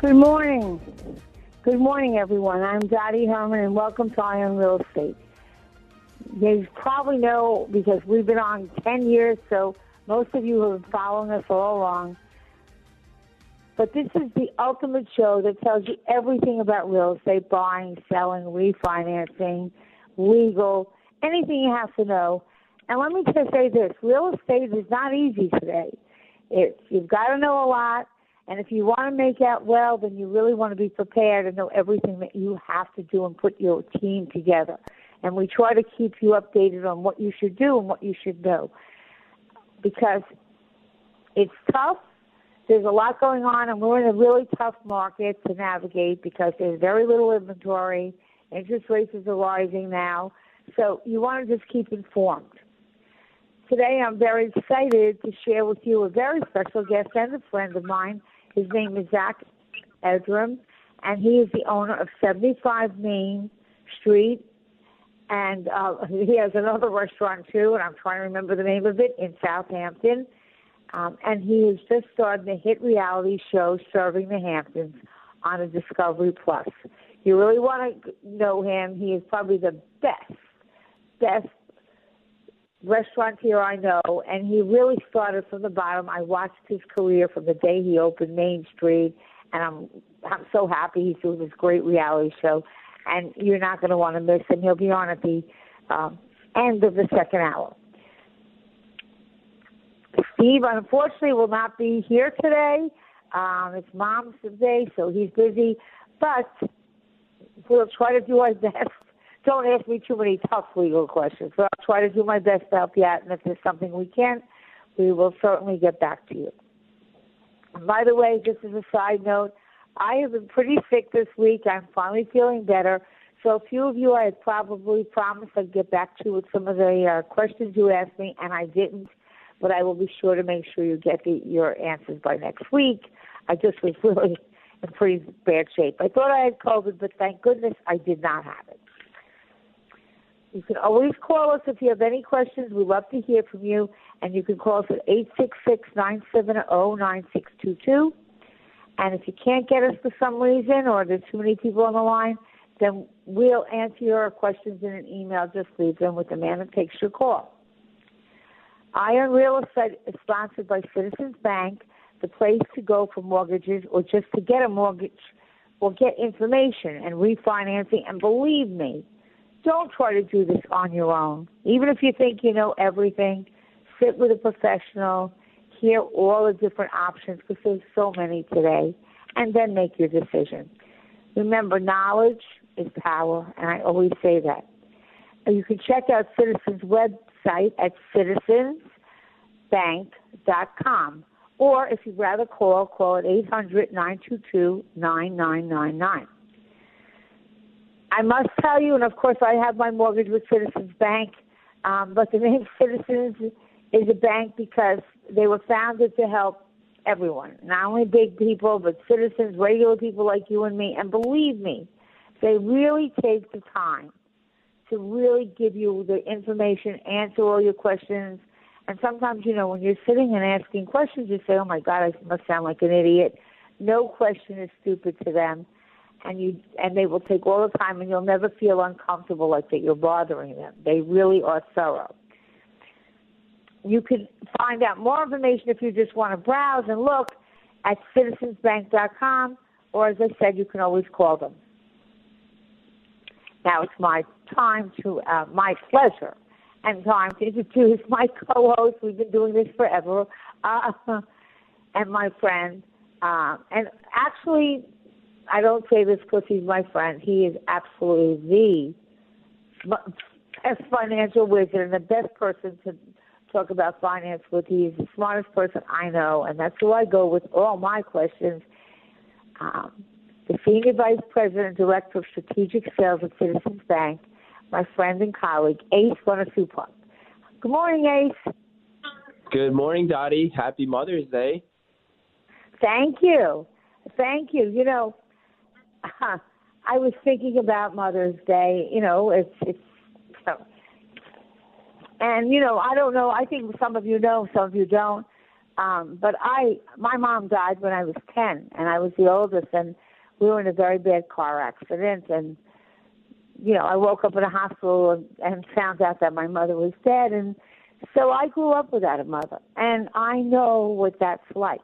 Good morning. Good morning, everyone. I'm Dottie Herman, and welcome to Eye on Real Estate. You probably know because we've been on 10 years, so most of you have been following us all along. But this is the ultimate show that tells you everything about real estate buying, selling, refinancing, legal, anything you have to know. And let me just say this real estate is not easy today. It, you've got to know a lot and if you want to make out well, then you really want to be prepared and know everything that you have to do and put your team together. And we try to keep you updated on what you should do and what you should know. Because it's tough. There's a lot going on, and we're in a really tough market to navigate because there's very little inventory. Interest rates are rising now. So you want to just keep informed. Today, I'm very excited to share with you a very special guest and a friend of mine his name is Zach Erdem, and he is the owner of 75 Main Street. And uh, he has another restaurant too, and I'm trying to remember the name of it in Southampton. Um, and he has just started a hit reality show serving the Hamptons on a Discovery Plus. You really want to know him. He is probably the best, best restaurateur I know, and he really started from the bottom. I watched his career from the day he opened Main Street, and I'm I'm so happy he's doing this great reality show. And you're not going to want to miss him. He'll be on at the um, end of the second hour. Steve, unfortunately, will not be here today. Um, it's Mom's Day, so he's busy, but we'll try to do our best don't ask me too many tough legal questions, but I'll try to do my best to help you out. And if there's something we can't, we will certainly get back to you. And by the way, just as a side note, I have been pretty sick this week. I'm finally feeling better. So a few of you I had probably promised I'd get back to with some of the uh, questions you asked me, and I didn't. But I will be sure to make sure you get the, your answers by next week. I just was really in pretty bad shape. I thought I had COVID, but thank goodness I did not have it. You can always call us if you have any questions. We love to hear from you. And you can call us at 866 970 9622. And if you can't get us for some reason or there's too many people on the line, then we'll answer your questions in an email. Just leave them with the man that takes your call. Eye on Real Estate is sponsored by Citizens Bank, the place to go for mortgages or just to get a mortgage or get information and refinancing. And believe me, don't try to do this on your own. Even if you think you know everything, sit with a professional, hear all the different options because there's so many today, and then make your decision. Remember, knowledge is power, and I always say that. You can check out Citizens' website at citizensbank.com. Or if you'd rather call, call at 800 922 9999. I must tell you, and of course, I have my mortgage with Citizens Bank, um, but the name Citizens is a bank because they were founded to help everyone, not only big people, but citizens, regular people like you and me. And believe me, they really take the time to really give you the information, answer all your questions. And sometimes, you know, when you're sitting and asking questions, you say, oh my God, I must sound like an idiot. No question is stupid to them and you and they will take all the time, and you'll never feel uncomfortable like that you're bothering them. They really are thorough. You can find out more information if you just want to browse and look at citizensbank.com, or as I said, you can always call them. Now it's my time to, uh, my pleasure and time to introduce my co-host. We've been doing this forever, uh, and my friend. Uh, and actually, I don't say this because he's my friend. He is absolutely the best financial wizard and the best person to talk about finance with. He's the smartest person I know, and that's who I go with all my questions. Um, the Senior Vice President, and Director of Strategic Sales at Citizens Bank, my friend and colleague, Ace Bonasupa. Good morning, Ace. Good morning, Dottie. Happy Mother's Day. Thank you. Thank you. You know, I was thinking about Mother's Day. You know, it's it's So, and you know, I don't know. I think some of you know, some of you don't. Um, but I, my mom died when I was ten, and I was the oldest, and we were in a very bad car accident, and you know, I woke up in a hospital and, and found out that my mother was dead, and so I grew up without a mother, and I know what that's like.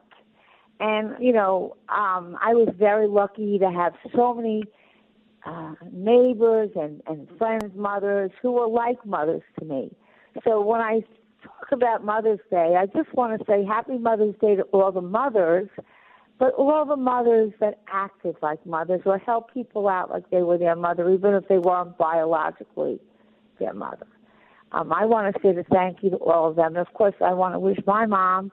And you know, um, I was very lucky to have so many uh, neighbors and and friends' mothers who were like mothers to me. So when I talk about Mother's Day, I just want to say Happy Mother's Day to all the mothers but all the mothers that acted like mothers or helped people out like they were their mother, even if they weren't biologically their mother. Um, I want to say the thank you to all of them. And of course, I want to wish my mom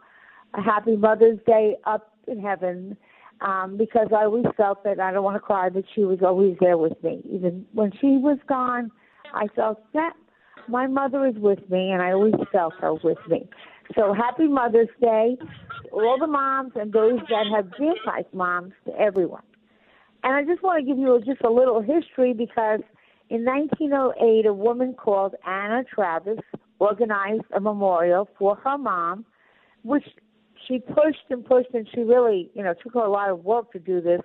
a happy Mother's Day up in heaven um, because I always felt that I don't want to cry, but she was always there with me. Even when she was gone, I felt that my mother is with me, and I always felt her with me. So happy Mother's Day all the moms and those that have been like moms to everyone. And I just want to give you just a little history because in 1908, a woman called Anna Jarvis organized a memorial for her mom, which she pushed and pushed, and she really, you know, took her a lot of work to do this,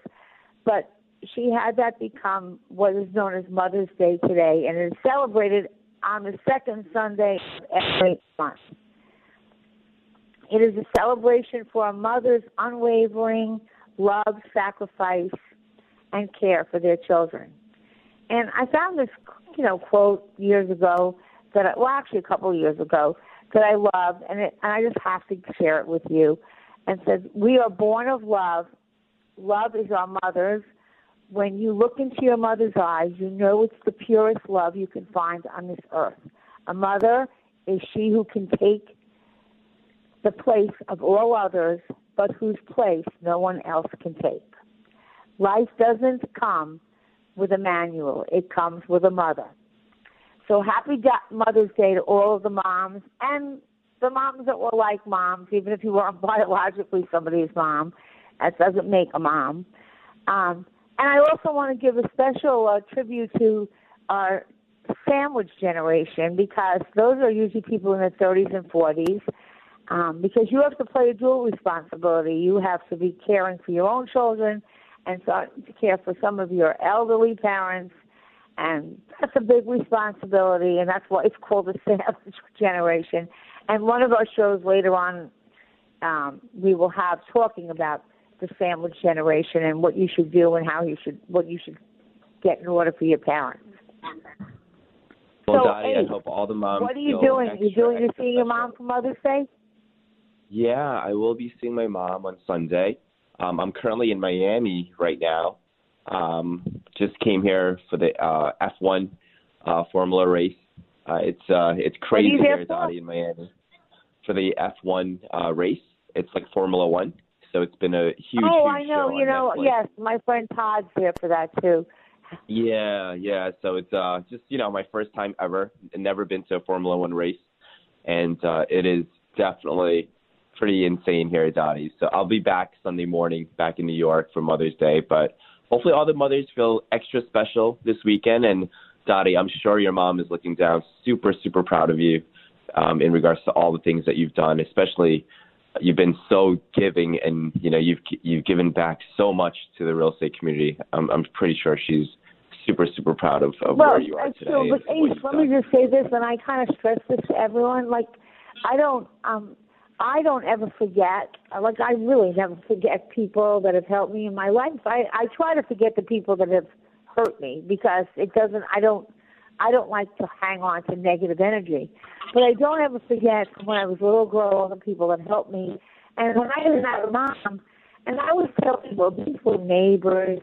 but she had that become what is known as Mother's Day today, and it is celebrated on the second Sunday of every month. It is a celebration for a mother's unwavering love, sacrifice, and care for their children. And I found this, you know, quote years ago that, well, actually a couple of years ago that I loved, and, it, and I just have to share it with you. And says, "We are born of love. Love is our mother's. When you look into your mother's eyes, you know it's the purest love you can find on this earth. A mother is she who can take the place of all others, but whose place no one else can take. Life doesn't come with a manual, it comes with a mother. So happy Mother's Day to all of the moms and the moms that were like moms, even if you weren't biologically somebody's mom. That doesn't make a mom. Um, and I also want to give a special uh, tribute to our sandwich generation because those are usually people in their 30s and 40s um, because you have to play a dual responsibility. You have to be caring for your own children and start to care for some of your elderly parents, and that's a big responsibility, and that's why it's called the sandwich generation. And one of our shows later on, um, we will have talking about the sandwich generation and what you should do and how you should what you should get in order for your parents. Well, so, Dottie, hey, I hope all the moms. What are you doing? Extra, you doing extra seeing your mom for Mother's Day? Yeah, I will be seeing my mom on Sunday. Um, I'm currently in Miami right now. Um, just came here for the uh, F1 uh, Formula race. Uh, it's uh, it's crazy here for? Dottie, in Miami for the F1 uh, race. It's like Formula One, so it's been a huge. oh, huge I know. You know, Netflix. yes, my friend Todd's here for that too. Yeah, yeah. So it's uh just you know my first time ever. Never been to a Formula One race, and uh, it is definitely pretty insane here at Dottie. So I'll be back Sunday morning, back in New York for Mother's Day. But hopefully all the mothers feel extra special this weekend. And Dottie, I'm sure your mom is looking down, super super proud of you um, in regards to all the things that you've done, especially you've been so giving, and you know you've you've given back so much to the real estate community. I'm I'm pretty sure she's super super proud of, of well, where you are today. True, but Ace, let me just say this, and I kind of stress this to everyone. Like, I don't um I don't ever forget. Like, I really never forget people that have helped me in my life. I I try to forget the people that have hurt me because it doesn't. I don't. I don't like to hang on to negative energy. But I don't ever forget when I was a little girl all the people that helped me. And when I was not a mom, and I was telling people, these were neighbors,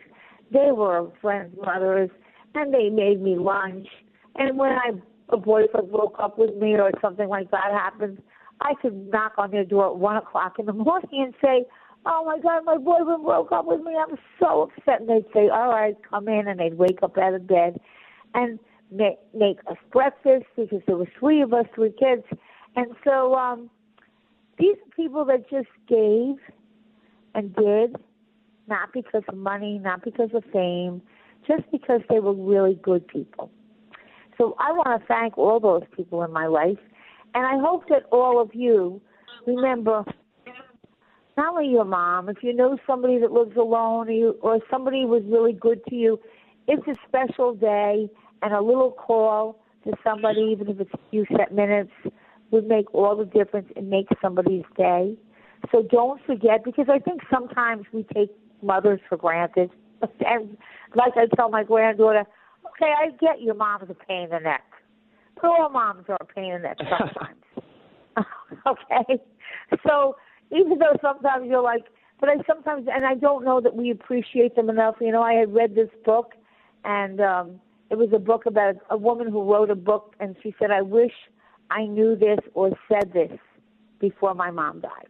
they were friends' mothers, and they made me lunch. And when I a boyfriend broke up with me or something like that happened, I could knock on their door at one o'clock in the morning and say, "Oh my God, my boyfriend broke up with me. I'm so upset." And they'd say, "All right, come in," and they'd wake up out of bed, and make, make us breakfast because there were three of us, three kids. And so um, these are people that just gave and did, not because of money, not because of fame, just because they were really good people. So I want to thank all those people in my life. And I hope that all of you remember not only your mom, if you know somebody that lives alone or, you, or somebody was really good to you, it's a special day and a little call to somebody, even if it's a few set minutes, would make all the difference and make somebody's day. So don't forget, because I think sometimes we take mothers for granted. And like I tell my granddaughter, okay, I get your mom's a pain in the neck. All moms are a pain in the neck sometimes. okay? So even though sometimes you're like, but I sometimes, and I don't know that we appreciate them enough. You know, I had read this book, and um, it was a book about a woman who wrote a book, and she said, "I wish I knew this or said this before my mom died."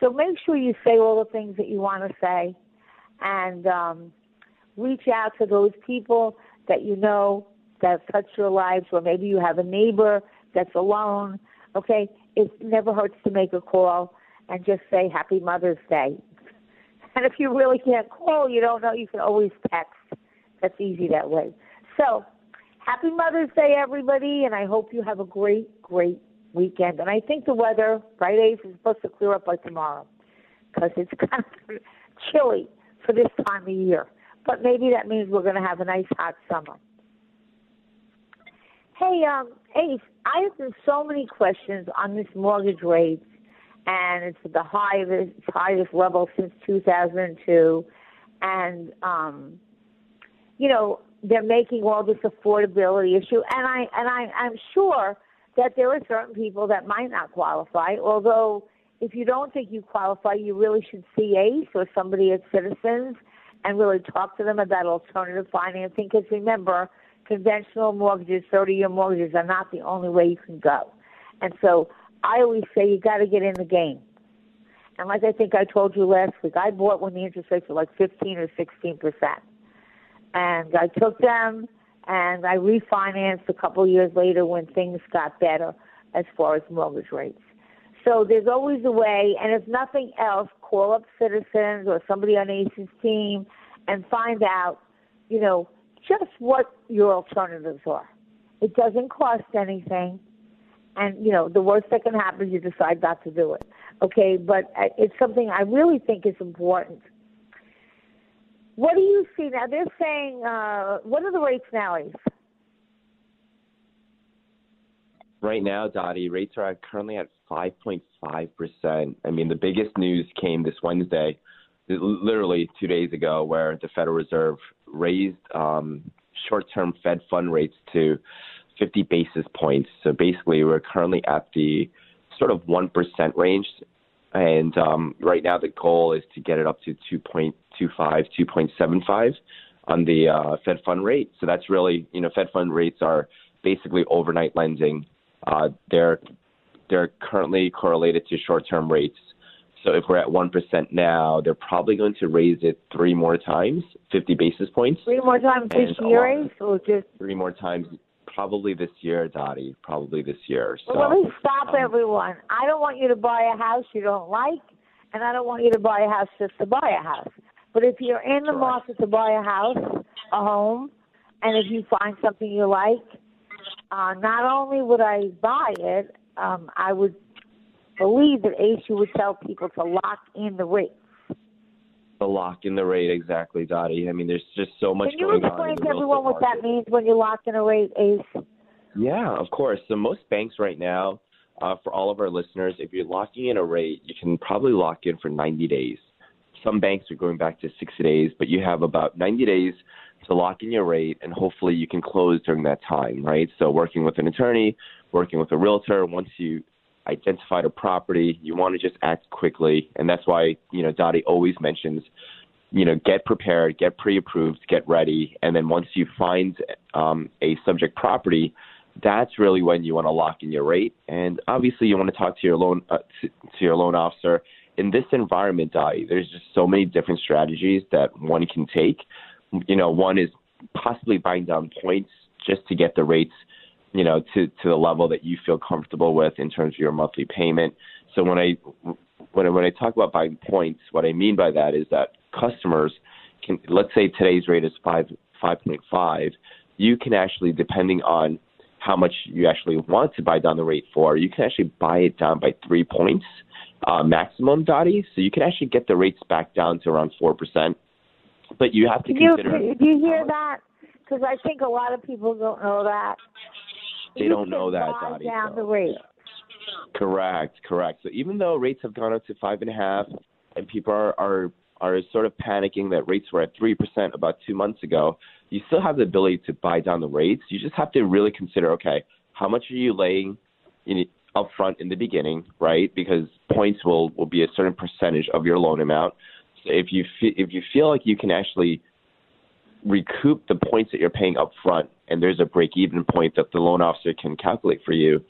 So make sure you say all the things that you want to say, and um, reach out to those people that you know that touched your lives, or maybe you have a neighbor that's alone. Okay, it never hurts to make a call and just say Happy Mother's Day. And if you really can't call, you don't know, you can always text. That's easy that way. So, happy Mother's Day, everybody, and I hope you have a great, great weekend. And I think the weather, Fridays, is supposed to clear up by tomorrow because it's kind of chilly for this time of year. But maybe that means we're going to have a nice hot summer. Hey, um, Ace, I have been so many questions on this mortgage rate, and it's at the highest highest level since 2002. And um, you know, they're making all this affordability issue, and I and I I'm sure that there are certain people that might not qualify. Although, if you don't think you qualify, you really should see ACE or somebody at Citizens and really talk to them about alternative financing. Because remember, conventional mortgages, 30-year mortgages, are not the only way you can go. And so, I always say you got to get in the game. And like I think I told you last week, I bought when the interest rates were like 15 or 16 percent and I took them and I refinanced a couple years later when things got better as far as mortgage rates. So there's always a way, and if nothing else, call up Citizens or somebody on ACE's team and find out, you know, just what your alternatives are. It doesn't cost anything, and you know the worst that can happen is you decide not to do it. Okay, but it's something I really think is important what do you see now? They're saying, uh, what are the rates now, Ace? Right now, Dottie, rates are currently at 5.5%. I mean, the biggest news came this Wednesday, literally two days ago, where the Federal Reserve raised um, short term Fed fund rates to 50 basis points. So basically, we're currently at the sort of 1% range and um, right now the goal is to get it up to 2.25, 2.75 on the uh, Fed fund rate. So that's really, you know, Fed fund rates are basically overnight lending. Uh, they're they're currently correlated to short-term rates. So if we're at one percent now, they're probably going to raise it three more times, 50 basis points. Three more times this year, or just three more times probably this year, Dottie. Probably this year. So, well, let me stop um, everyone. I don't want you to buy a house you don't like, and I don't want you to buy a house just to buy a house. But if you're in the market to buy a house, a home, and if you find something you like, uh, not only would I buy it, um, I would believe that Ace would tell people to lock in the rates. The lock in the rate, exactly, Dottie. I mean, there's just so much Can you explain in to everyone what that means when you lock in a rate, Ace? Yeah, of course. So most banks right now, uh, for all of our listeners, if you're locking in a rate, you can probably lock in for 90 days. Some banks are going back to 60 days, but you have about 90 days to lock in your rate, and hopefully you can close during that time, right? So working with an attorney, working with a realtor, once you identified a property, you want to just act quickly, and that's why you know Dottie always mentions, you know, get prepared, get pre-approved, get ready, and then once you find um, a subject property, that's really when you want to lock in your rate. And obviously, you want to talk to your loan uh, to, to your loan officer. In this environment, Dottie, there's just so many different strategies that one can take. You know, one is possibly buying down points just to get the rates you know, to, to the level that you feel comfortable with in terms of your monthly payment. So when I when I, when I talk about buying points, what I mean by that is that customers can, let's say today's rate is five five point five, you can actually, depending on how much you actually want to buy down the rate for, you can actually buy it down by three points uh, maximum, Dottie. So you can actually get the rates back down to around four percent. But you have to Do you, consider. do you hear that? Because I think a lot of people don't know that. They You don't know that, buy Dottie, down so- the rate. Correct, correct. So even though rates have gone up to five and a half, and people are are are sort of panicking that rates were at three percent about two months ago, you still have the ability to buy down the rates. You just have to really consider, okay, how much are you laying in up front in the beginning, right? Because points will will be a certain percentage of your loan amount. So if you fe- if you feel like you can actually recoup the points that you're paying up front and there's a break even point that the loan officer can calculate for you,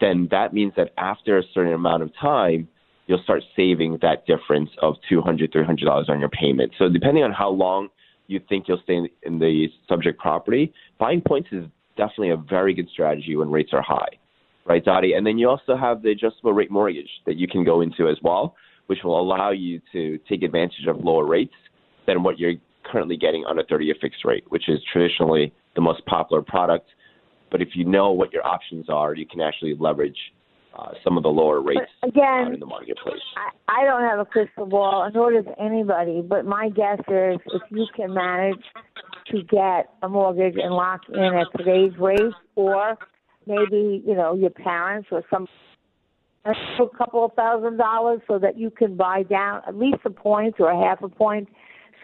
then that means that after a certain amount of time, you'll start saving that difference of $200, $300 on your payment. So depending on how long you think you'll stay in, in the subject property, buying points is definitely a very good strategy when rates are high, right, Dottie? And then you also have the adjustable rate mortgage that you can go into as well, which will allow you to take advantage of lower rates than what you're currently getting on a 30-year fixed rate, which is traditionally the most popular product. But if you know what your options are, you can actually leverage uh, some of the lower rates But again, in the marketplace. I, I don't have a crystal ball, nor does anybody. But my guess is if you can manage to get a mortgage and lock in at today's rate, or maybe you know your parents or some a couple of thousand dollars, so that you can buy down at least a point or a half a point,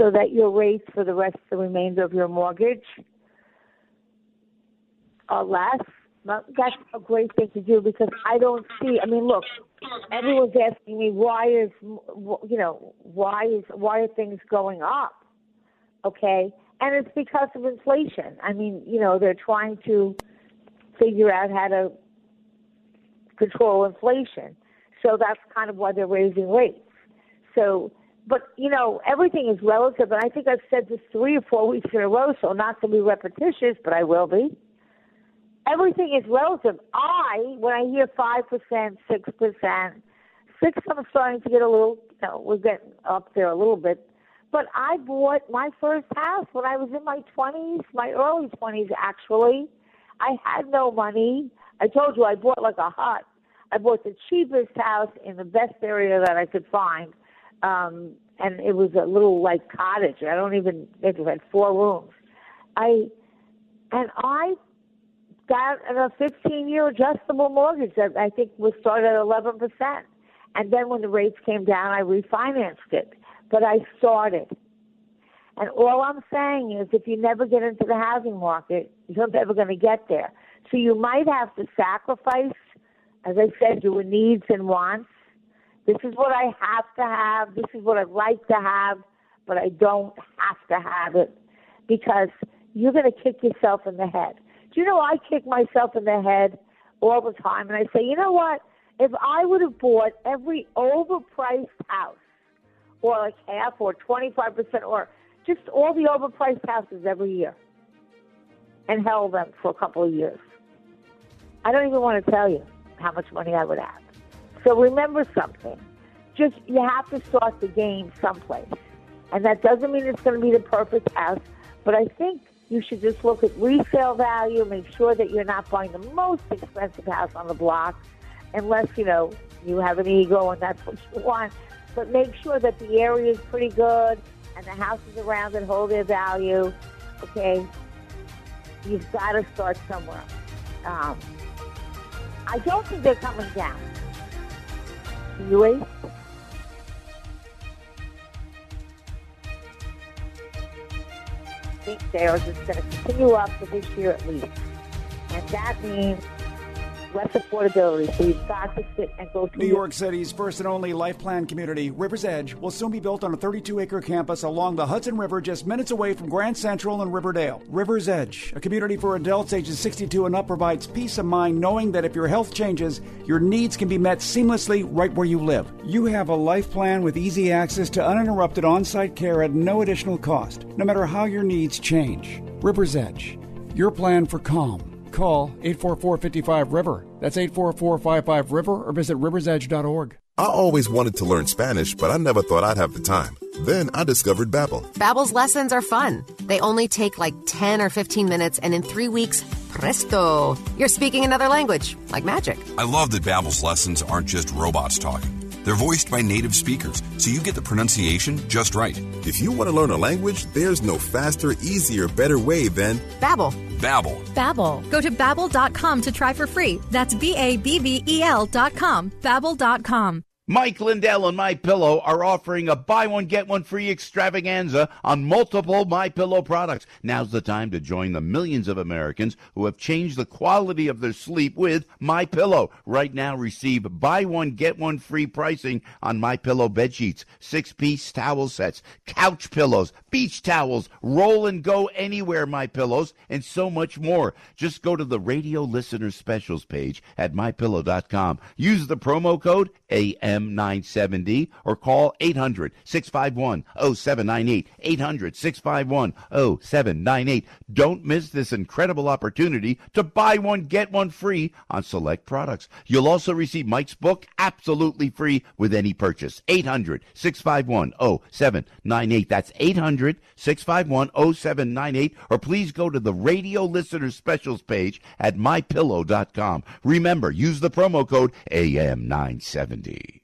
so that your rates for the rest of the remainder of your mortgage uh, are less. That's a great thing to do because I don't see. I mean, look, everyone's asking me why is you know why is why are things going up? Okay, and it's because of inflation. I mean, you know, they're trying to figure out how to control inflation, so that's kind of why they're raising rates. So, but you know, everything is relative, and I think I've said this three or four weeks in a row. So, not to be repetitious, but I will be everything is relative. I, when I hear five percent, six percent, six, I'm starting to get a little, you know, we're getting up there a little bit. But I bought my first house when I was in my twenties, my early twenties actually. I had no money. I told you I bought like a hut. I bought the cheapest house in the best area that I could find. Um, and it was a little like cottage. I don't even think it had four rooms. I and I got a 15 year adjustable mortgage that I think was started at 11%. And then when the rates came down, I refinanced it. But I started. And all I'm saying is if you never get into the housing market, you're never going to get there. So you might have to sacrifice, as I said, your needs and wants. This is what I have to have. This is what I'd like to have, but I don't have to have it because you're going to kick yourself in the head. Do you know I kick myself in the head all the time and I say, you know what? If I would have bought every overpriced house or like half or 25% or just all the overpriced houses every year and held them for a couple of years, I don't even want to tell you how much money I would have. So remember something. Just you have to start the game someplace. And that doesn't mean it's going to be the perfect house, but I think you should just look at resale value, make sure that you're not buying the most expensive house on the block, unless you know you have an ego and that's what you want. But make sure that the area is pretty good and the houses around it hold their value. Okay, you've got to start somewhere. Um, I don't think they're coming down. You wait. I think are going to continue up for this year at least. And that means less affordability. So you've got to sit and go through. New York City's first and only life plan community, River's Edge, will soon be built on a 32 acre campus along the Hudson River, just minutes away from Grand Central and Riverdale. River's Edge, a community for adults ages 62 and up, provides peace of mind knowing that if your health changes, your needs can be met seamlessly right where you live. You have a life plan with easy access to uninterrupted on site care at no additional cost, no matter how your needs change. River's Edge, your plan for calm. Call 844-55-RIVER. That's 844-55-RIVER or visit riversedge.org. I always wanted to learn Spanish, but I never thought I'd have the time. Then I discovered Babbel. Babbel's lessons are fun. They only take like 10 or 15 minutes and in 3 weeks, presto, you're speaking another language, like magic. I love that Babbel's lessons aren't just robots talking. They're voiced by native speakers, so you get the pronunciation just right. If you want to learn a language, there's no faster, easier, better way than Babbel. Babbel. Babbel. Go to babbel.com to try for free. That's B A B B E L dot com. Babbel.com. Mike Lindell and My Pillow are offering a buy one get one free extravaganza on multiple My Pillow products. Now's the time to join the millions of Americans who have changed the quality of their sleep with My Pillow. Right now receive buy one get one free pricing on My Pillow bed sheets, six-piece towel sets, couch pillows, beach towels, roll and go anywhere My Pillows and so much more. Just go to the radio listener specials page at mypillow.com. Use the promo code AM 970 or call 800 651 0798. 800 651 0798. Don't miss this incredible opportunity to buy one, get one free on select products. You'll also receive Mike's book absolutely free with any purchase. 800 651 0798. That's 800 651 0798. Or please go to the radio listener specials page at mypillow.com. Remember, use the promo code AM970.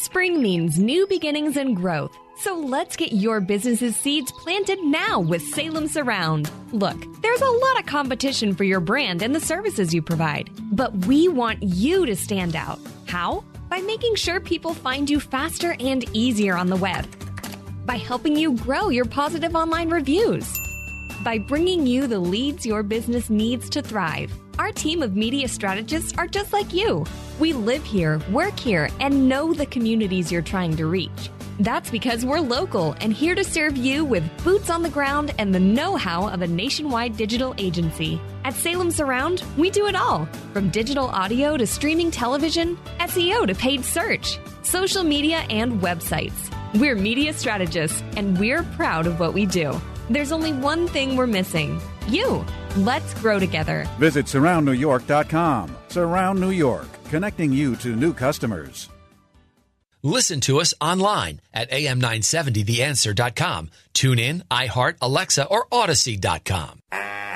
Spring means new beginnings and growth. So let's get your business's seeds planted now with Salem Surround. Look, there's a lot of competition for your brand and the services you provide, but we want you to stand out. How? By making sure people find you faster and easier on the web. By helping you grow your positive online reviews. By bringing you the leads your business needs to thrive. Our team of media strategists are just like you. We live here, work here, and know the communities you're trying to reach. That's because we're local and here to serve you with boots on the ground and the know how of a nationwide digital agency. At Salem Surround, we do it all from digital audio to streaming television, SEO to paid search, social media, and websites. We're media strategists and we're proud of what we do. There's only one thing we're missing you. Let's grow together. Visit surroundnewyork.com. Surround New York, connecting you to new customers. Listen to us online at am970theanswer.com. Tune in, iHeart, Alexa, or Audacy.com.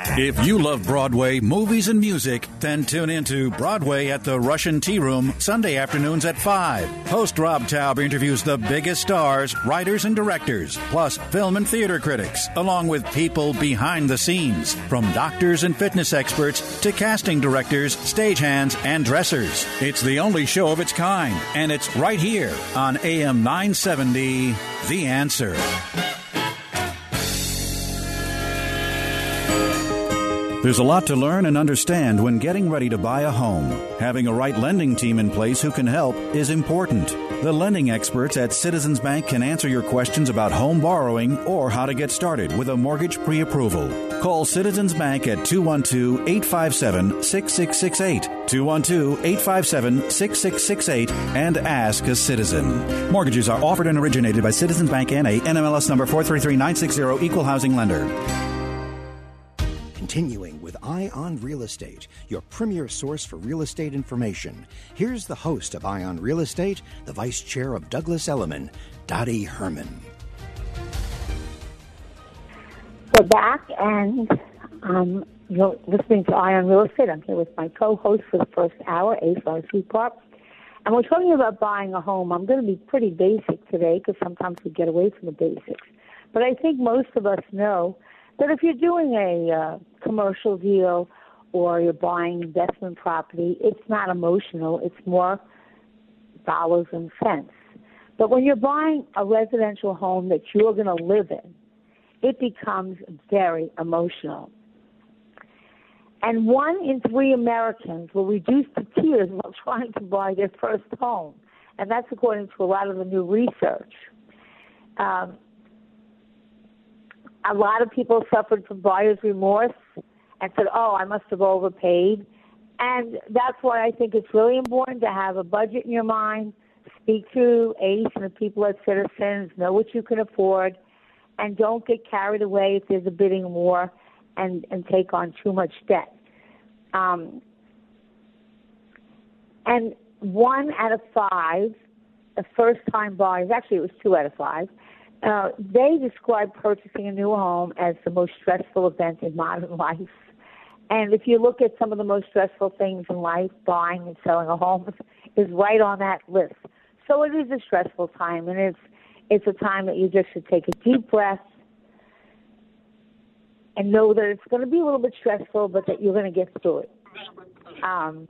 If you love Broadway, movies, and music, then tune into Broadway at the Russian Tea Room Sunday afternoons at 5. Host Rob Taub interviews the biggest stars, writers, and directors, plus film and theater critics, along with people behind the scenes, from doctors and fitness experts to casting directors, stagehands, and dressers. It's the only show of its kind, and it's right here on AM 970 The Answer. There's a lot to learn and understand when getting ready to buy a home. Having a right lending team in place who can help is important. The lending experts at Citizens Bank can answer your questions about home borrowing or how to get started with a mortgage pre approval. Call Citizens Bank at 212 857 6668. 212 857 6668 and ask a citizen. Mortgages are offered and originated by Citizens Bank NA, NMLS number 433960, Equal Housing Lender. Continuing Eye on Real Estate, your premier source for real estate information. Here's the host of Eye on Real Estate, the vice chair of Douglas Elliman, Dottie Herman. We're back, and um, You're listening to Eye on Real Estate. I'm here with my co-host for the first hour, Ace on Park. And we're talking about buying a home. I'm going to be pretty basic today because sometimes we get away from the basics. But I think most of us know that if you're doing a uh, commercial deal or you're buying investment property, it's not emotional. It's more dollars and cents. But when you're buying a residential home that you're going to live in, it becomes very emotional. And one in three Americans will reduce to tears while trying to buy their first home. And that's according to a lot of the new research. Um, a lot of people suffered from buyer's remorse and said, oh, I must have overpaid. And that's why I think it's really important to have a budget in your mind, speak to ACE and the people at Citizens, know what you can afford, and don't get carried away if there's a bidding war and, and take on too much debt. Um, and one out of five, the first time buyers, actually it was two out of five, uh, they describe purchasing a new home as the most stressful event in modern life. And if you look at some of the most stressful things in life, buying and selling a home is right on that list. So it is a stressful time, and it's it's a time that you just should take a deep breath and know that it's going to be a little bit stressful, but that you're going to get through it. Um,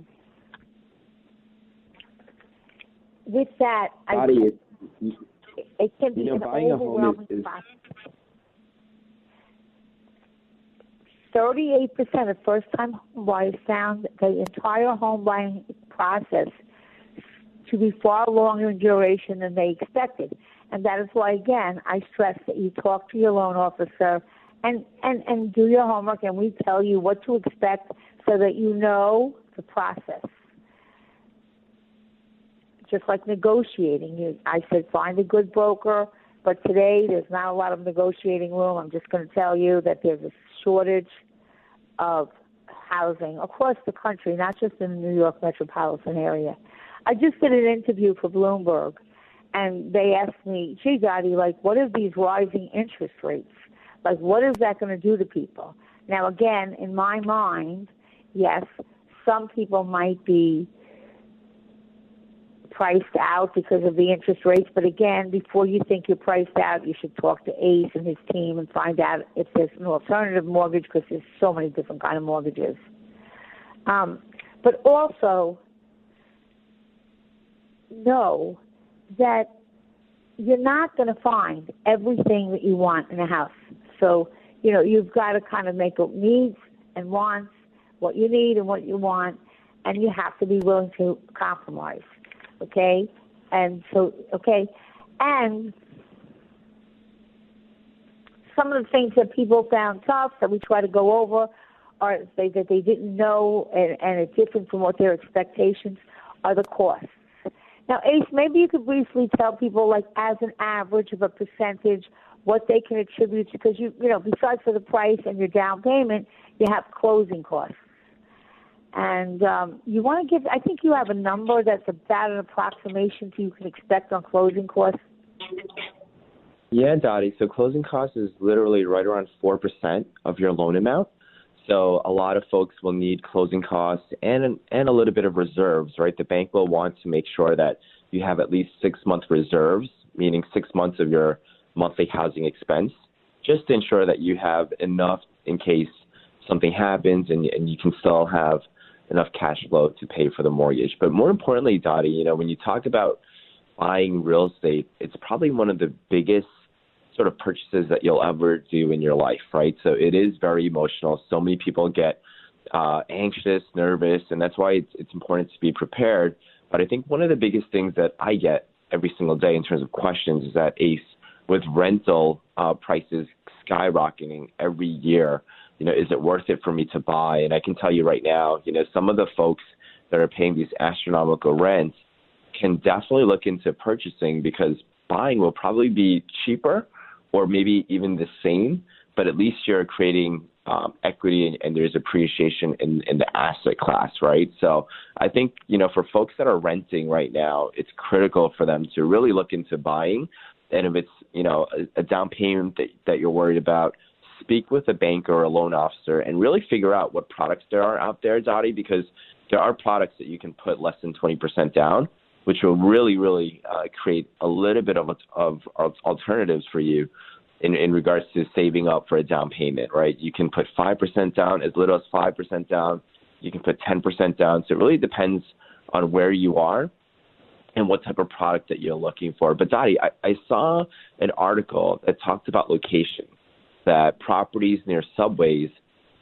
with that, I think it can be you know, an overwhelming is, is process. 38% of first-time home buyers found the entire home buying process to be far longer in duration than they expected. And that is why, again, I stress that you talk to your loan officer and, and, and do your homework, and we tell you what to expect so that you know the process. Just like negotiating, I said find a good broker, but today there's not a lot of negotiating room. I'm just going to tell you that there's a shortage of housing across the country, not just in the New York metropolitan area. I just did an interview for Bloomberg, and they asked me, gee, Dottie, like, what are these rising interest rates? Like, what is that going to do to people? Now, again, in my mind, yes, some people might be priced out because of the interest rates. But again, before you think you're priced out, you should talk to Ace and his team and find out if there's an alternative mortgage because there's so many different kind of mortgages. Um, but also know that you're not going to find everything that you want in a house. So, you know, you've got to kind of make up needs and wants, what you need and what you want, and you have to be willing to compromise. Okay? And so, okay. And some of the things that people found tough that we try to go over are they, that they didn't know and, and it's different from what their expectations are the costs. Now, Ace, maybe you could briefly tell people, like, as an average of a percentage, what they can attribute because you, you know, besides for the price and your down payment, you have closing costs. And um, you want to give, I think you have a number that's about an approximation to you can expect on closing costs. Yeah, Dottie. So closing costs is literally right around 4% of your loan amount. So a lot of folks will need closing costs and and a little bit of reserves, right? The bank will want to make sure that you have at least six month reserves, meaning six months of your monthly housing expense, just to ensure that you have enough in case something happens and, and you can still have enough cash flow to pay for the mortgage. But more importantly, Dottie, you know, when you talk about buying real estate, it's probably one of the biggest sort of purchases that you'll ever do in your life, right? So it is very emotional. So many people get uh, anxious, nervous, and that's why it's, it's important to be prepared. But I think one of the biggest things that I get every single day in terms of questions is that ACE, with rental uh, prices skyrocketing every year, you know, is it worth it for me to buy? And I can tell you right now, you know, some of the folks that are paying these astronomical rents can definitely look into purchasing because buying will probably be cheaper or maybe even the same, but at least you're creating um, equity and, and, there's appreciation in, in the asset class, right? So I think, you know, for folks that are renting right now, it's critical for them to really look into buying. And if it's, you know, a, a down payment that, that you're worried about, speak with a banker or a loan officer and really figure out what products there are out there, Dottie, because there are products that you can put less than 20% down, which will really, really uh, create a little bit of, of, of alternatives for you in, in regards to saving up for a down payment, right? You can put 5% down, as little as 5% down. You can put 10% down. So it really depends on where you are and what type of product that you're looking for. But Dottie, I, I saw an article that talked about location, that properties near subways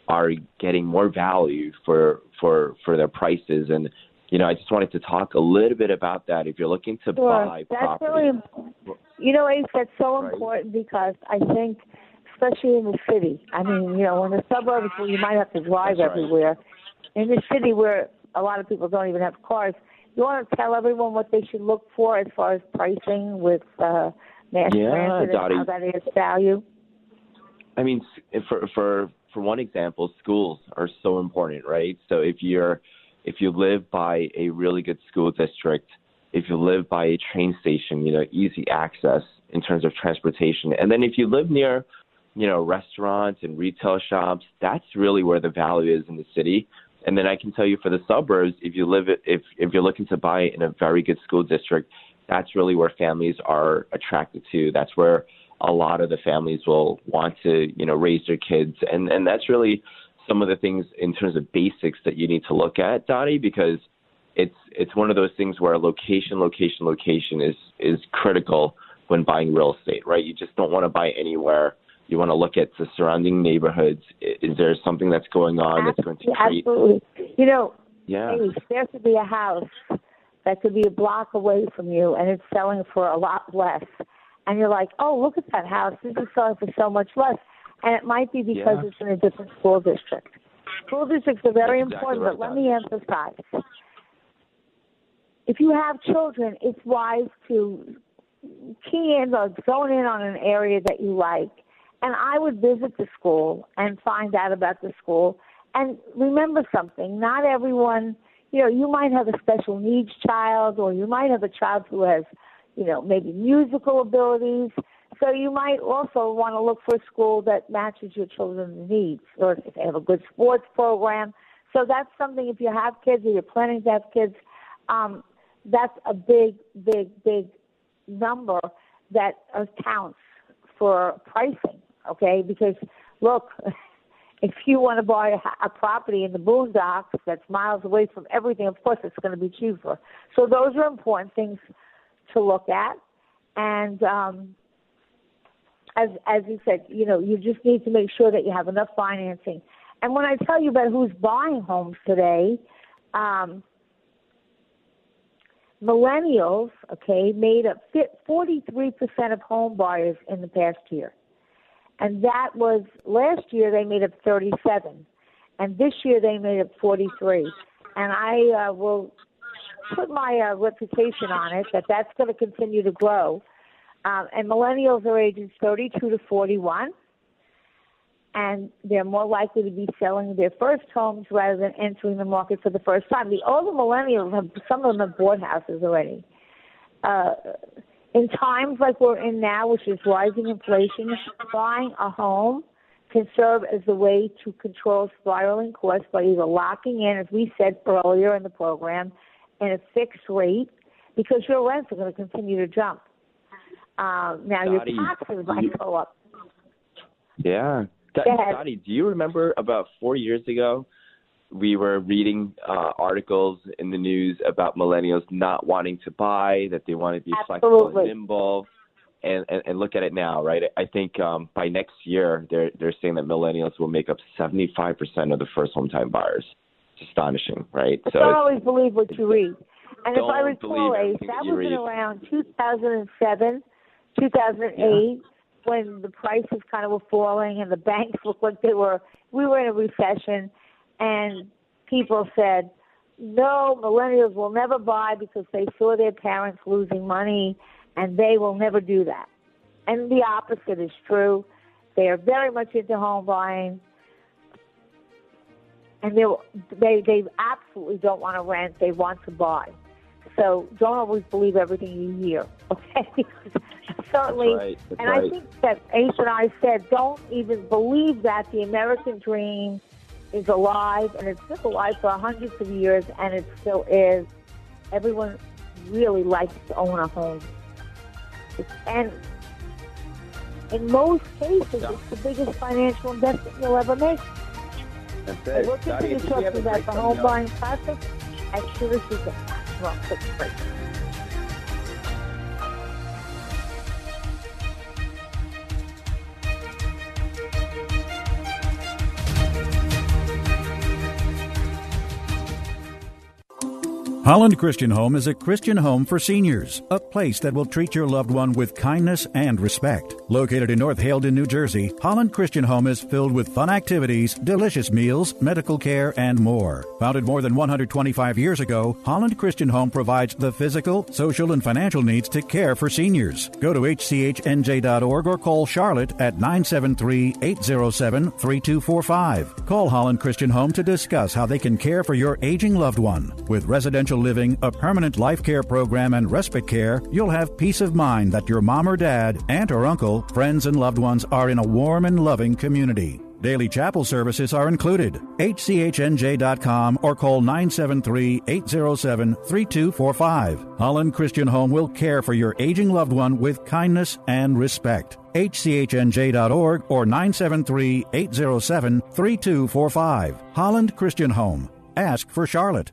are getting more value for for for their prices and you know, I just wanted to talk a little bit about that. If you're looking to sure. buy that's property, really important. You know, Ace, that's so important because I think, especially in the city. I mean, you know, in the suburbs where you might have to drive That's right. everywhere, in the city where a lot of people don't even have cars, you want to tell everyone what they should look for as far as pricing with uh, mass Yeah, transit Dottie. and how that adds value. I mean, for for for one example, schools are so important, right? So if you're if you live by a really good school district, if you live by a train station, you know, easy access in terms of transportation, and then if you live near, you know, restaurants and retail shops, that's really where the value is in the city. And then I can tell you for the suburbs, if you live if if you're looking to buy in a very good school district, that's really where families are attracted to. That's where a lot of the families will want to, you know, raise their kids, and and that's really some of the things in terms of basics that you need to look at, Dottie, because it's it's one of those things where location, location, location is is critical when buying real estate, right? You just don't want to buy anywhere. You want to look at the surrounding neighborhoods. Is there something that's going on that's going to create? absolutely. You know, Yeah. Ace, there could be a house that could be a block away from you, and it's selling for a lot less. And you're like, oh, look at that house. This is selling for so much less. And it might be because Yeah. it's in a different school district. School districts are very That's exactly important, right, but let me emphasize if you have children, it's wise to key in or zone in on an area that you like. And I would visit the school and find out about the school. And remember something, not everyone, you know, you might have a special needs child or you might have a child who has, you know, maybe musical abilities. So you might also want to look for a school that matches your children's needs or if they have a good sports program. So that's something if you have kids or you're planning to have kids, um, that's a big, big, big number that accounts for pricing, okay? Because look, if you want to buy a, a property in the boondocks that's miles away from everything, of course it's going to be cheaper. So those are important things to look at. And um, as as you said, you know, you just need to make sure that you have enough financing. And when I tell you about who's buying homes today, um, millennials, okay, made up 43% of home buyers in the past year. And that was last year they made up 37. And this year they made up 43. And I uh, will put my uh, reputation on it that that's going to continue to grow. Um, and millennials are ages 32 to 41. And they're more likely to be selling their first homes rather than entering the market for the first time. The older millennials have some of them have bought houses already. Uh, in times like we're in now, which is rising inflation, buying a home can serve as a way to control spiraling costs by either locking in, as we said earlier in the program, in a fixed rate because your rents are going to continue to jump. Um, now Dottie, your taxes might go up. Yeah. Dottie, do you remember about four years ago, we were reading uh, articles in the news about millennials not wanting to buy, that they want to be flexible Absolutely. and nimble. And, and, and look at it now, right? I think um, by next year, they're they're saying that millennials will make up 75% of the first home time buyers. Astonishing, right? But So don't always believe what you read. And if I recall, Ace, that was in around 2007, 2008, when the prices kind of were falling and the banks looked like they were, we were in a recession, and people said, no, millennials will never buy because they saw their parents losing money, and they will never do that. And the opposite is true. They are very much into home buying and they they they absolutely don't want to rent. They want to buy. So don't always believe everything you hear, okay? Certainly, right, that's and right. I think that Ace and I said, don't even believe that the American dream is alive, and it's been alive for hundreds of years, and it still is. Everyone really likes to own a home, It's- and in most cases, it's the biggest financial investment you'll ever make. I continue think we have talking a about break the home buying process as soon as back. Well, break. Holland Christian Home is a Christian home for seniors, a place that will treat your loved one with kindness and respect. Located in North Haledon, New Jersey, Holland Christian Home is filled with fun activities, delicious meals, medical care, and more. Founded more than 125 years ago, Holland Christian Home provides the physical, social, and financial needs to care for seniors. Go to hchnj.org or call Charlotte at 973 807 3245. Call Holland Christian Home to discuss how they can care for your aging loved one. With residential living, a permanent life care program, and respite care, you'll have peace of mind that your mom or dad, aunt or uncle, friends, and loved ones are in a warm and loving community. Daily chapel services are included. HCHNJ.com or call 973 807 3245. Holland Christian Home will care for your aging loved one with kindness and respect. HCHNJ.org or 973 807 3245. Holland Christian Home. Ask for Charlotte.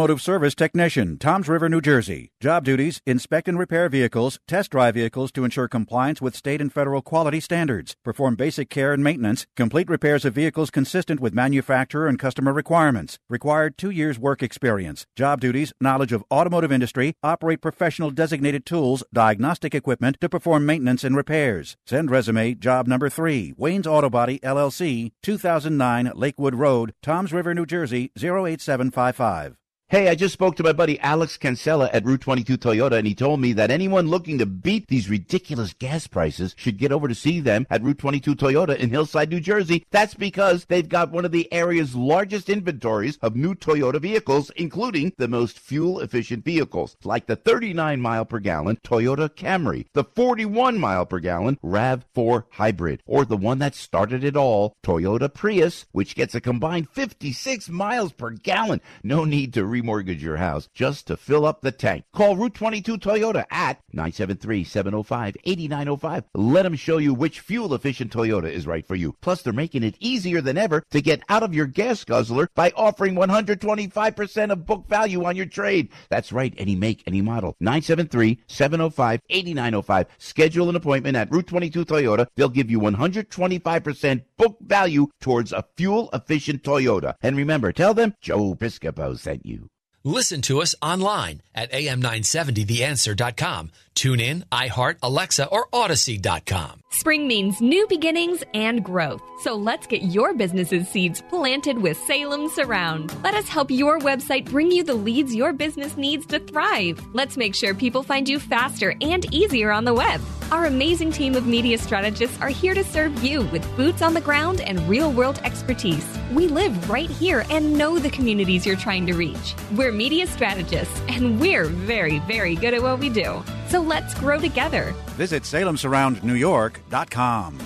Automotive Service Technician, Toms River, New Jersey. Job duties inspect and repair vehicles, test drive vehicles to ensure compliance with state and federal quality standards, perform basic care and maintenance, complete repairs of vehicles consistent with manufacturer and customer requirements. Required two years work experience. Job duties, knowledge of automotive industry, operate professional designated tools, diagnostic equipment to perform maintenance and repairs. Send resume, job number three, Wayne's Auto Body, LLC, 2009 Lakewood Road, Toms River, New Jersey, 08755. Hey, I just spoke to my buddy Alex Cancella at Route 22 Toyota, and he told me that anyone looking to beat these ridiculous gas prices should get over to see them at Route 22 Toyota in Hillside, New Jersey. That's because they've got one of the area's largest inventories of new Toyota vehicles, including the most fuel efficient vehicles, like the 39 mile per gallon Toyota Camry, the 41 mile per gallon RAV4 Hybrid, or the one that started it all, Toyota Prius, which gets a combined 56 miles per gallon. No need to remortgage your house just to fill up the tank. Call Route 22 Toyota at 973-705-8905. Let them show you which fuel efficient Toyota is right for you. Plus, they're making it easier than ever to get out of your gas guzzler by offering 125% of book value on your trade. That's right, any make, any model. 973-705-8905. Schedule an appointment at Route 22 Toyota. They'll give you 125% book value towards a fuel efficient Toyota. And remember, tell them Joe Piscopo sent you. Listen to us online at am970theanswer.com. Tune in, iHeart, Alexa, or Audacy.com. Spring means new beginnings and growth. So let's get your business's seeds planted with Salem Surround. Let us help your website bring you the leads your business needs to thrive. Let's make sure people find you faster and easier on the web. Our amazing team of media strategists are here to serve you with boots on the ground and real world expertise. We live right here and know the communities you're trying to reach. We're media strategists and we're very, very good at what we do. So let's grow together. Visit SalemSurroundNewYork.com.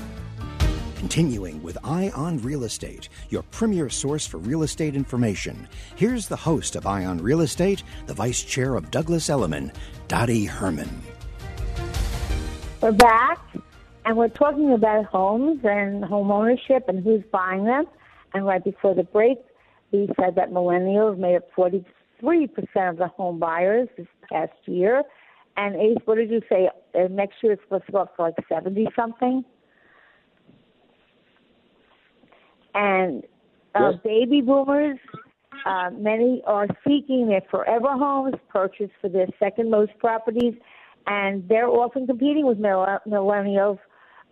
Continuing with Eye on Real Estate, your premier source for real estate information. Here's the host of Eye on Real Estate, the vice chair of Douglas Elliman, Dottie Herman. We're back, and we're talking about homes and home ownership and who's buying them. And right before the break, we said that millennials made up 43% of the home buyers this past year. And Ace, what did you say? Uh, next year it's supposed to go up to like 70 something? And uh, Yes. baby boomers, uh, many are seeking their forever homes purchased for their second most properties. and they're often competing with millennials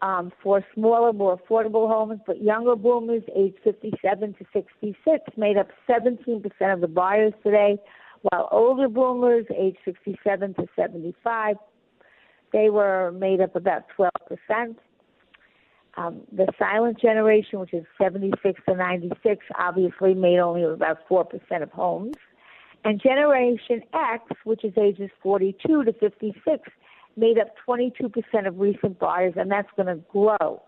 um, for smaller, more affordable homes. But younger boomers, age 57 to 66, made up 17% of the buyers today, while older boomers, age 67 to 75, they were made up about 12%. Um, the silent generation, which is 76 to 96, obviously made only about 4% of homes. And Generation X, which is ages 42 to 56, made up 22% of recent buyers, and that's going to grow.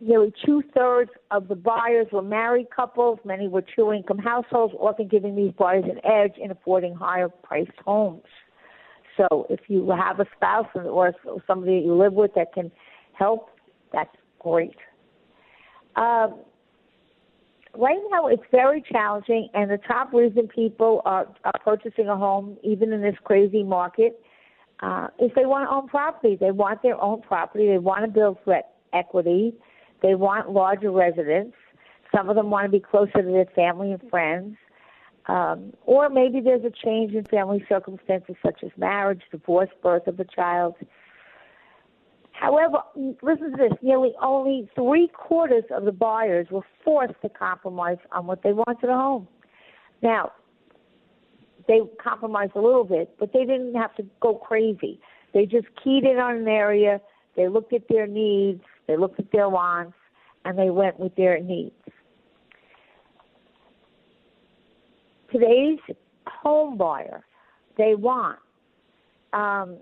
Nearly two thirds of the buyers were married couples. Many were two income households, often giving these buyers an edge in affording higher priced homes. So if you have a spouse or somebody that you live with that can help, that's great. Um, right now it's very challenging, and the top reason people are, are purchasing a home, even in this crazy market, uh, is they want to own property. They want their own property. They want to build equity. They want larger residence. Some of them want to be closer to their family and friends. Um, or maybe there's a change in family circumstances such as marriage, divorce, birth of a child. However, listen to this nearly only three quarters of the buyers were forced to compromise on what they wanted at home. Now, they compromised a little bit, but they didn't have to go crazy. They just keyed in on an area, they looked at their needs, they looked at their wants, and they went with their needs. today's home buyer, they want um,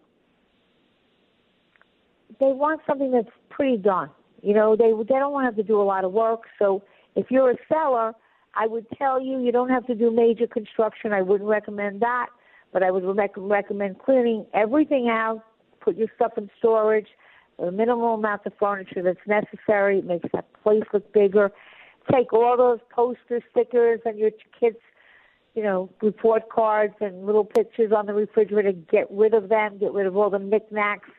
they want something that's pretty done. You know, they they don't want to have to do a lot of work. So if you're a seller, I would tell you you don't have to do major construction. I wouldn't recommend that, but I would rec- recommend cleaning everything out, put your stuff in storage, a minimal amount of furniture that's necessary. It makes that place look bigger. Take all those poster stickers and your kids' you know, report cards and little pictures on the refrigerator. Get rid of them. Get rid of all the knickknacks.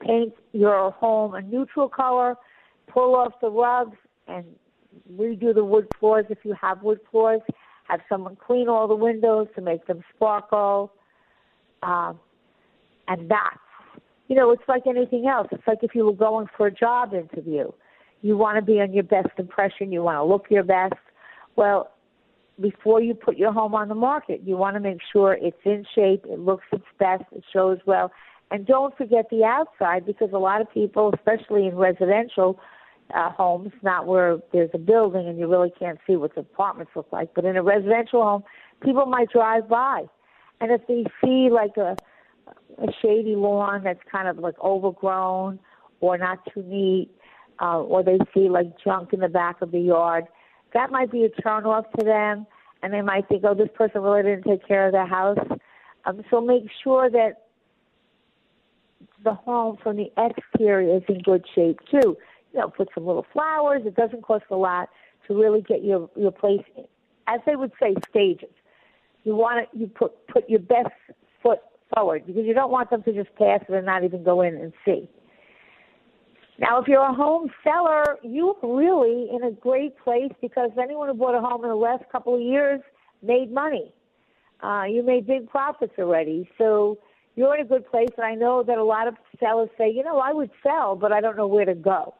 Paint your home a neutral color. Pull off the rugs and redo the wood floors if you have wood floors. Have someone clean all the windows to make them sparkle. Um, and that's, you know, it's like anything else. It's like if you were going for a job interview. You want to be on your best impression. You want to look your best. Well, before you put your home on the market. You want to make sure it's in shape, it looks its best, it shows well. And don't forget the outside because a lot of people, especially in residential uh, homes, not where there's a building and you really can't see what the apartments look like, but in a residential home, people might drive by. And if they see like a, a shady lawn that's kind of like overgrown or not too neat, uh, or they see like junk in the back of the yard, that might be a turn off to them, and they might think, oh, this person really didn't take care of their house. Um, so make sure that the home from the exterior is in good shape too. You know, put some little flowers. It doesn't cost a lot to really get your your place, as they would say, stages. You want to you put put your best foot forward because you don't want them to just pass it and not even go in and see. Now, if you're a home seller, you're really in a great place because anyone who bought a home in the last couple of years made money. Uh, you made big profits already. So you're in a good place. And I know that a lot of sellers say, you know, I would sell, but I don't know where to go.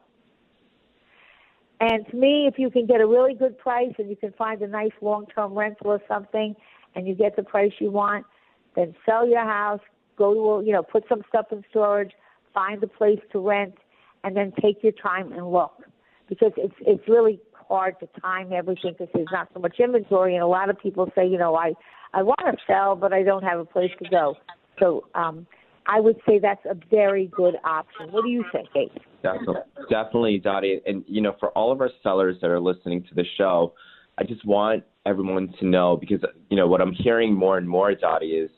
And to me, if you can get a really good price and you can find a nice long term rental or something and you get the price you want, then sell your house, go to, a, you know, put some stuff in storage, find a place to rent and then take your time and look because it's it's really hard to time everything because there's not so much inventory and a lot of people say you know I I want to sell but I don't have a place to go so um I would say that's a very good option. What do you think, Kate? Definitely, definitely, Dottie. And you know, for all of our sellers that are listening to the show, I just want everyone to know because you know what I'm hearing more and more, Dottie, is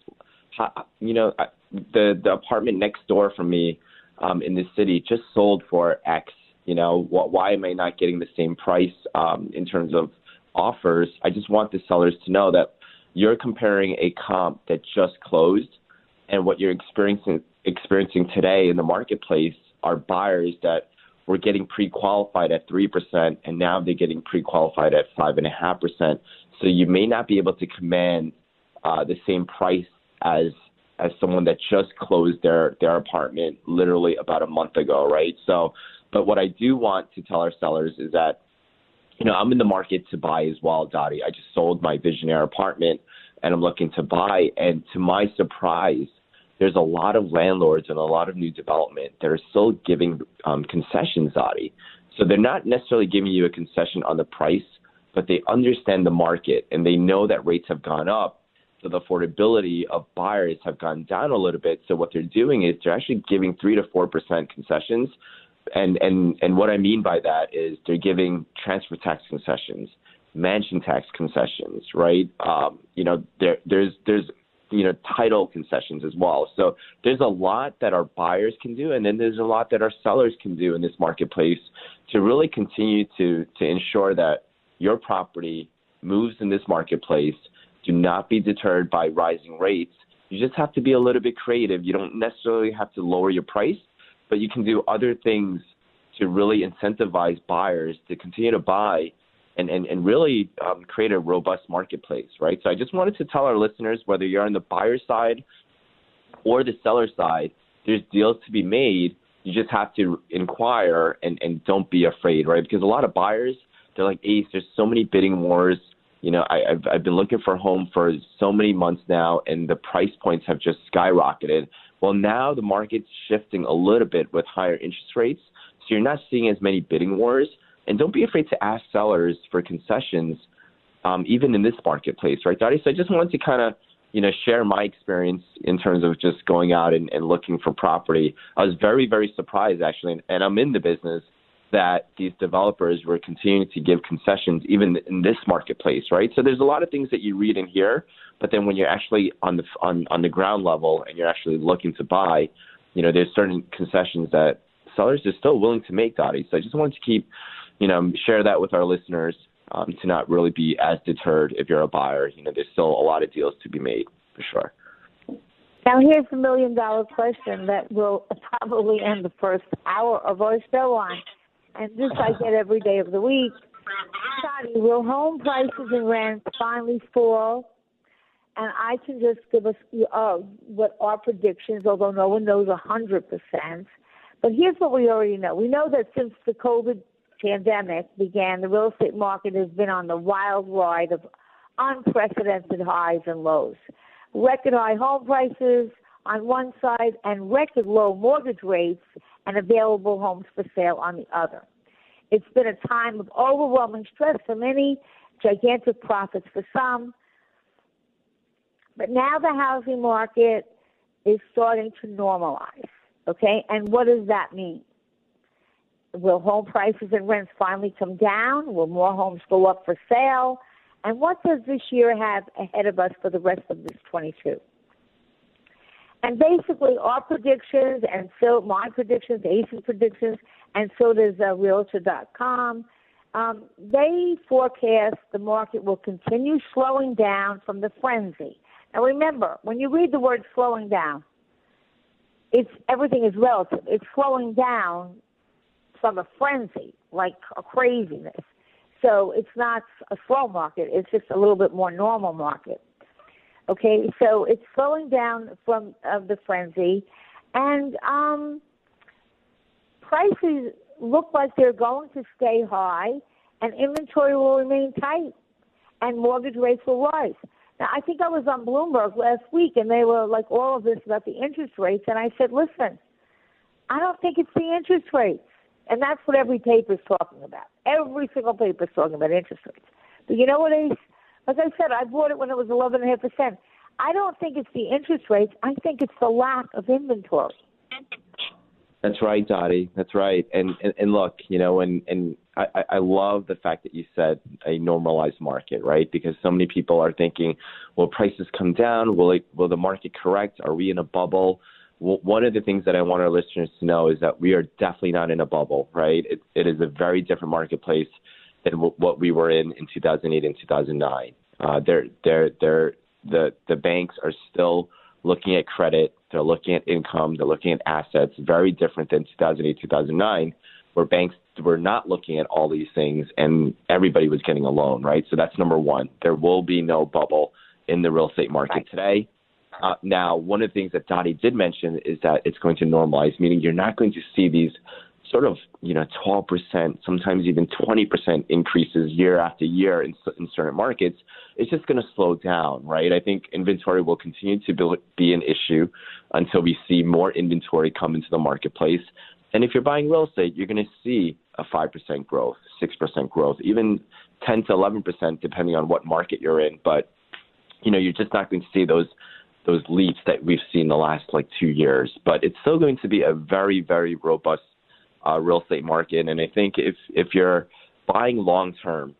you know the the apartment next door from me um, in this city just sold for X. You know, wh- why am I not getting the same price um, in terms of offers? I just want the sellers to know that you're comparing a comp that just closed and what you're experiencing experiencing today in the marketplace are buyers that were getting pre-qualified at three percent and now they're getting pre-qualified at five and a half percent. So you may not be able to command uh, the same price as as someone that just closed their their apartment literally about a month ago, right? So, but what I do want to tell our sellers is that, you know, I'm in the market to buy as well, Dottie. I just sold my Visionaire apartment, and I'm looking to buy. And to my surprise, there's a lot of landlords and a lot of new development that are still giving um, concessions, Dottie. So they're not necessarily giving you a concession on the price, but they understand the market and they know that rates have gone up so the affordability of buyers have gone down a little bit. So what they're doing is they're actually giving three to four percent concessions, and and and what I mean by that is they're giving transfer tax concessions, mansion tax concessions, right? Um, you know, there there's there's you know title concessions as well. So there's a lot that our buyers can do, and then there's a lot that our sellers can do in this marketplace to really continue to to ensure that your property moves in this marketplace do not be deterred by rising rates. You just have to be a little bit creative. You don't necessarily have to lower your price, but you can do other things to really incentivize buyers to continue to buy and, and, and really um, create a robust marketplace, right? So I just wanted to tell our listeners whether you're on the buyer side or the seller side, there's deals to be made. You just have to inquire and, and don't be afraid, right? Because a lot of buyers, they're like, Ace, there's so many bidding wars you know, I, I've, I've been looking for a home for so many months now, and the price points have just skyrocketed. Well, now the market's shifting a little bit with higher interest rates, so you're not seeing as many bidding wars. And don't be afraid to ask sellers for concessions, um, even in this marketplace, right, Dottie? So I just wanted to kind of, you know, share my experience in terms of just going out and, and looking for property. I was very, very surprised actually, and I'm in the business that these developers were continuing to give concessions even in this marketplace, right? So there's a lot of things that you read in here, but then when you're actually on the on on the ground level and you're actually looking to buy, you know, there's certain concessions that sellers are still willing to make, Dottie. So I just wanted to keep, you know, share that with our listeners um, to not really be as deterred if you're a buyer. You know, there's still a lot of deals to be made for sure. Now, here's the million dollar question that will probably end the first hour of our show on and this I get every day of the week. Dottie, will home prices and rents finally fall? And I can just give us uh, what our predictions, although no one knows a hundred percent. But here's what we already know: we know that since the COVID pandemic began, the real estate market has been on the wild ride of unprecedented highs and lows. Record high home prices on one side and record low mortgage rates and available homes for sale on the other. It's been a time of overwhelming stress for many, gigantic profits for some. But now the housing market is starting to normalize. Okay? And what does that mean? Will home prices and rents finally come down? Will more homes go up for sale? And what does this year have ahead of us for the rest of this 22? And basically, our predictions, and so my predictions, ACE's predictions, and so does uh, Realtor.com, um, they forecast the market will continue slowing down from the frenzy. Now, remember, when you read the word slowing down, it's everything is relative. It's slowing down a frenzy, like a craziness. So it's not a slow market. It's just a little bit more normal market. Okay, so it's slowing down from uh, the frenzy, and um, prices look like they're going to stay high, and inventory will remain tight, and mortgage rates will rise. Now, I think I was on Bloomberg last week, and they were like all of this about the interest rates, and I said, listen, I don't think it's the interest rates. And that's what every paper is talking about. Every single paper is talking about interest rates. But you know what, Ace? As I said, I bought it when it was 11.5%. I don't think it's the interest rates. I think it's the lack of inventory. That's right, Dottie. That's right. And and, and look, you know, and and I, I love the fact that you said a normalized market, right? Because so many people are thinking, will prices come down? Will it will the market correct? Are we in a bubble? Well, one of the things that I want our listeners to know is that we are definitely not in a bubble, right? It, it is a very different marketplace than w- what we were in in 2008 and 2009. Uh, they're, they're, they're, the, the banks are still looking at credit, they're looking at income, they're looking at assets, very different than 2008, 2009, where banks were not looking at all these things and everybody was getting a loan, right? So that's number one. There will be no bubble in the real estate market today. Uh, now, one of the things that Dottie did mention is that it's going to normalize, meaning you're not going to see these sort of, you know, 12%, sometimes even 20% increases year after year in, in certain markets. It's just going to slow down, right? I think inventory will continue to be an issue until we see more inventory come into the marketplace. And if you're buying real estate, you're going to see a 5% growth, 6% growth, even 10 to 11% depending on what market you're in. But, you know, you're just not going to see those those leaps that we've seen the last like two years. But it's still going to be a very, very robust uh, real estate market. And I think if if you're buying long term,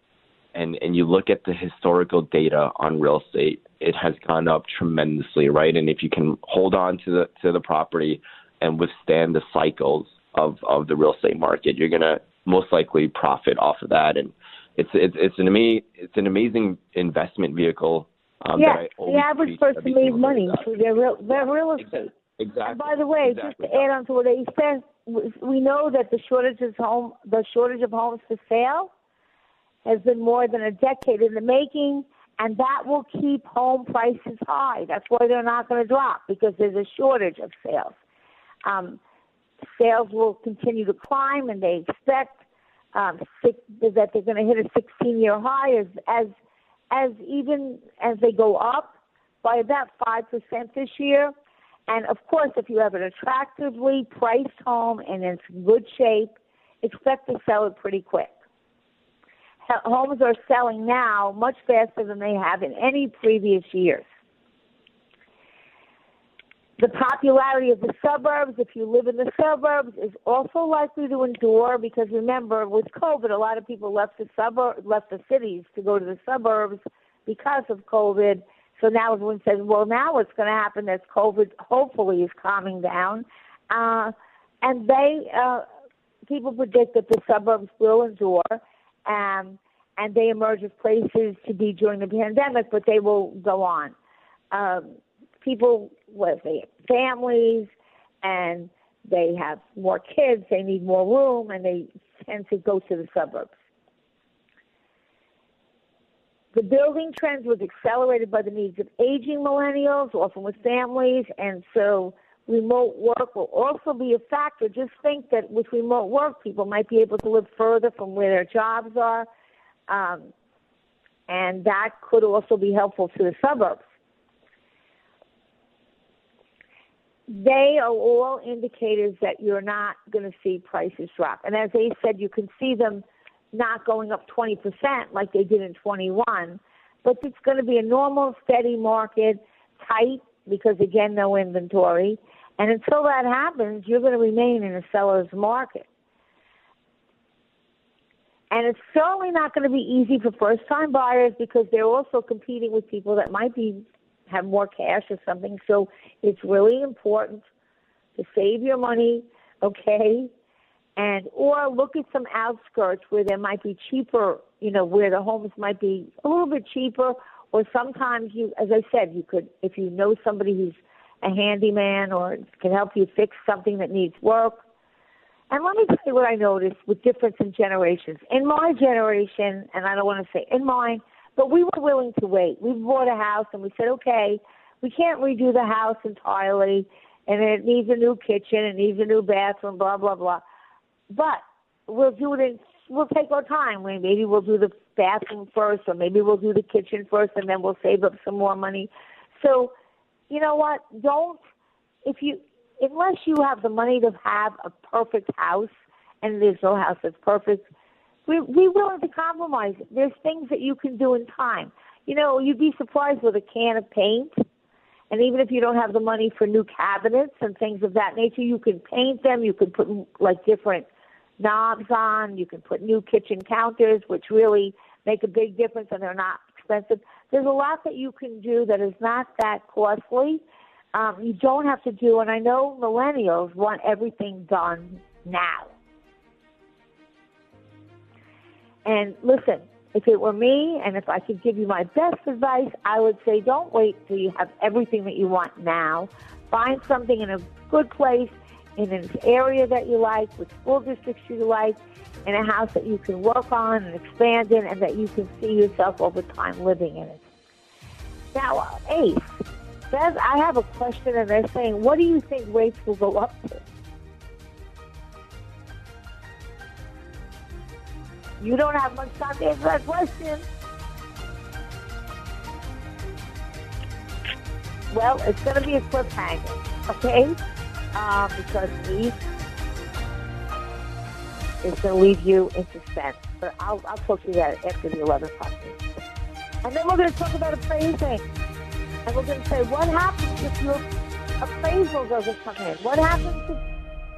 and and you look at the historical data on real estate, it has gone up tremendously, right? And if you can hold on to the to the property and withstand the cycles of of the real estate market, you're gonna most likely profit off of that. And it's it's it's an ama- it's an amazing investment vehicle. Um, yes, the average person made money through their real their real estate. Exactly. And by the way, exactly. just to add on to what he said, we know that the shortage of home the shortage of homes for sale has been more than a decade in the making and that will keep home prices high. That's why they're not going to drop because there's a shortage of sales. Um, sales will continue to climb, and they expect um, six, that they're going to hit a 16-year high as as as even as they go up by about five percent this year. And of course, if you have an attractively priced home and it's in good shape, expect to sell it pretty quick. Homes are selling now much faster than they have in any previous years. The popularity of the suburbs, if you live in the suburbs, is also likely to endure because remember, with COVID, a lot of people left the suburb, left the cities to go to the suburbs because of COVID. So now everyone says, well, now what's going to happen as COVID hopefully is calming down, uh, and they uh, people predict that the suburbs will endure, um, and they emerge as places to be during the pandemic, but they will go on. Um, people with families and they have more kids, they need more room, and they tend to go to the suburbs. The building trend was accelerated by the needs of aging millennials, often with families, and so remote work will also be a factor. Just think that with remote work, people might be able to live further from where their jobs are, um, and that could also be helpful to the suburbs. They are all indicators that you're not going to see prices drop. And as they said, you can see them not going up 20% like they did in 21, but it's going to be a normal, steady market, tight because again, no inventory. And until that happens, you're going to remain in a seller's market. And it's certainly not going to be easy for first time buyers because they're also competing with people that might be have more cash or something. So it's really important to save your money, okay? And or look at some outskirts where there might be cheaper, you know, where the homes might be a little bit cheaper. Or sometimes you, as I said, you could, if you know somebody who's a handyman or can help you fix something that needs work. And let me tell you what I noticed with difference in generations. In my generation, and I don't want to say in mine, but we were willing to wait. We bought a house and we said, okay, we can't redo the house entirely, and it needs a new kitchen, it needs a new bathroom, blah blah blah. But we'll do it in. We'll take our time. Maybe we'll do the bathroom first, or maybe we'll do the kitchen first, and then we'll save up some more money. So, you know what? Don't if you unless you have the money to have a perfect house, and there's no house that's perfect we we willing to compromise. There's things that you can do in time. You know, you'd be surprised with a can of paint, and even if you don't have the money for new cabinets and things of that nature, you can paint them. You can put like different knobs on. You can put new kitchen counters, which really make a big difference, and they're not expensive. There's a lot that you can do that is not that costly. Um, you don't have to do, and I know millennials want everything done now. And listen, if it were me and if I could give you my best advice, I would say don't wait till you have everything that you want now. Find something in a good place, in an area that you like, with school districts you like, in a house that you can work on and expand in, and that you can see yourself over time living in it. Now, Ace, says I have a question, and they're saying, what do you think rates will go up to? You don't have much time to answer that question. Well, it's going to be a cliffhanger, okay? Um, because Eve is going to leave you in suspense. But I'll, I'll talk to you that after the 11 o'clock. And then we're going to talk about appraising. And we're going to say, what happens if your appraisal doesn't come in? What happens if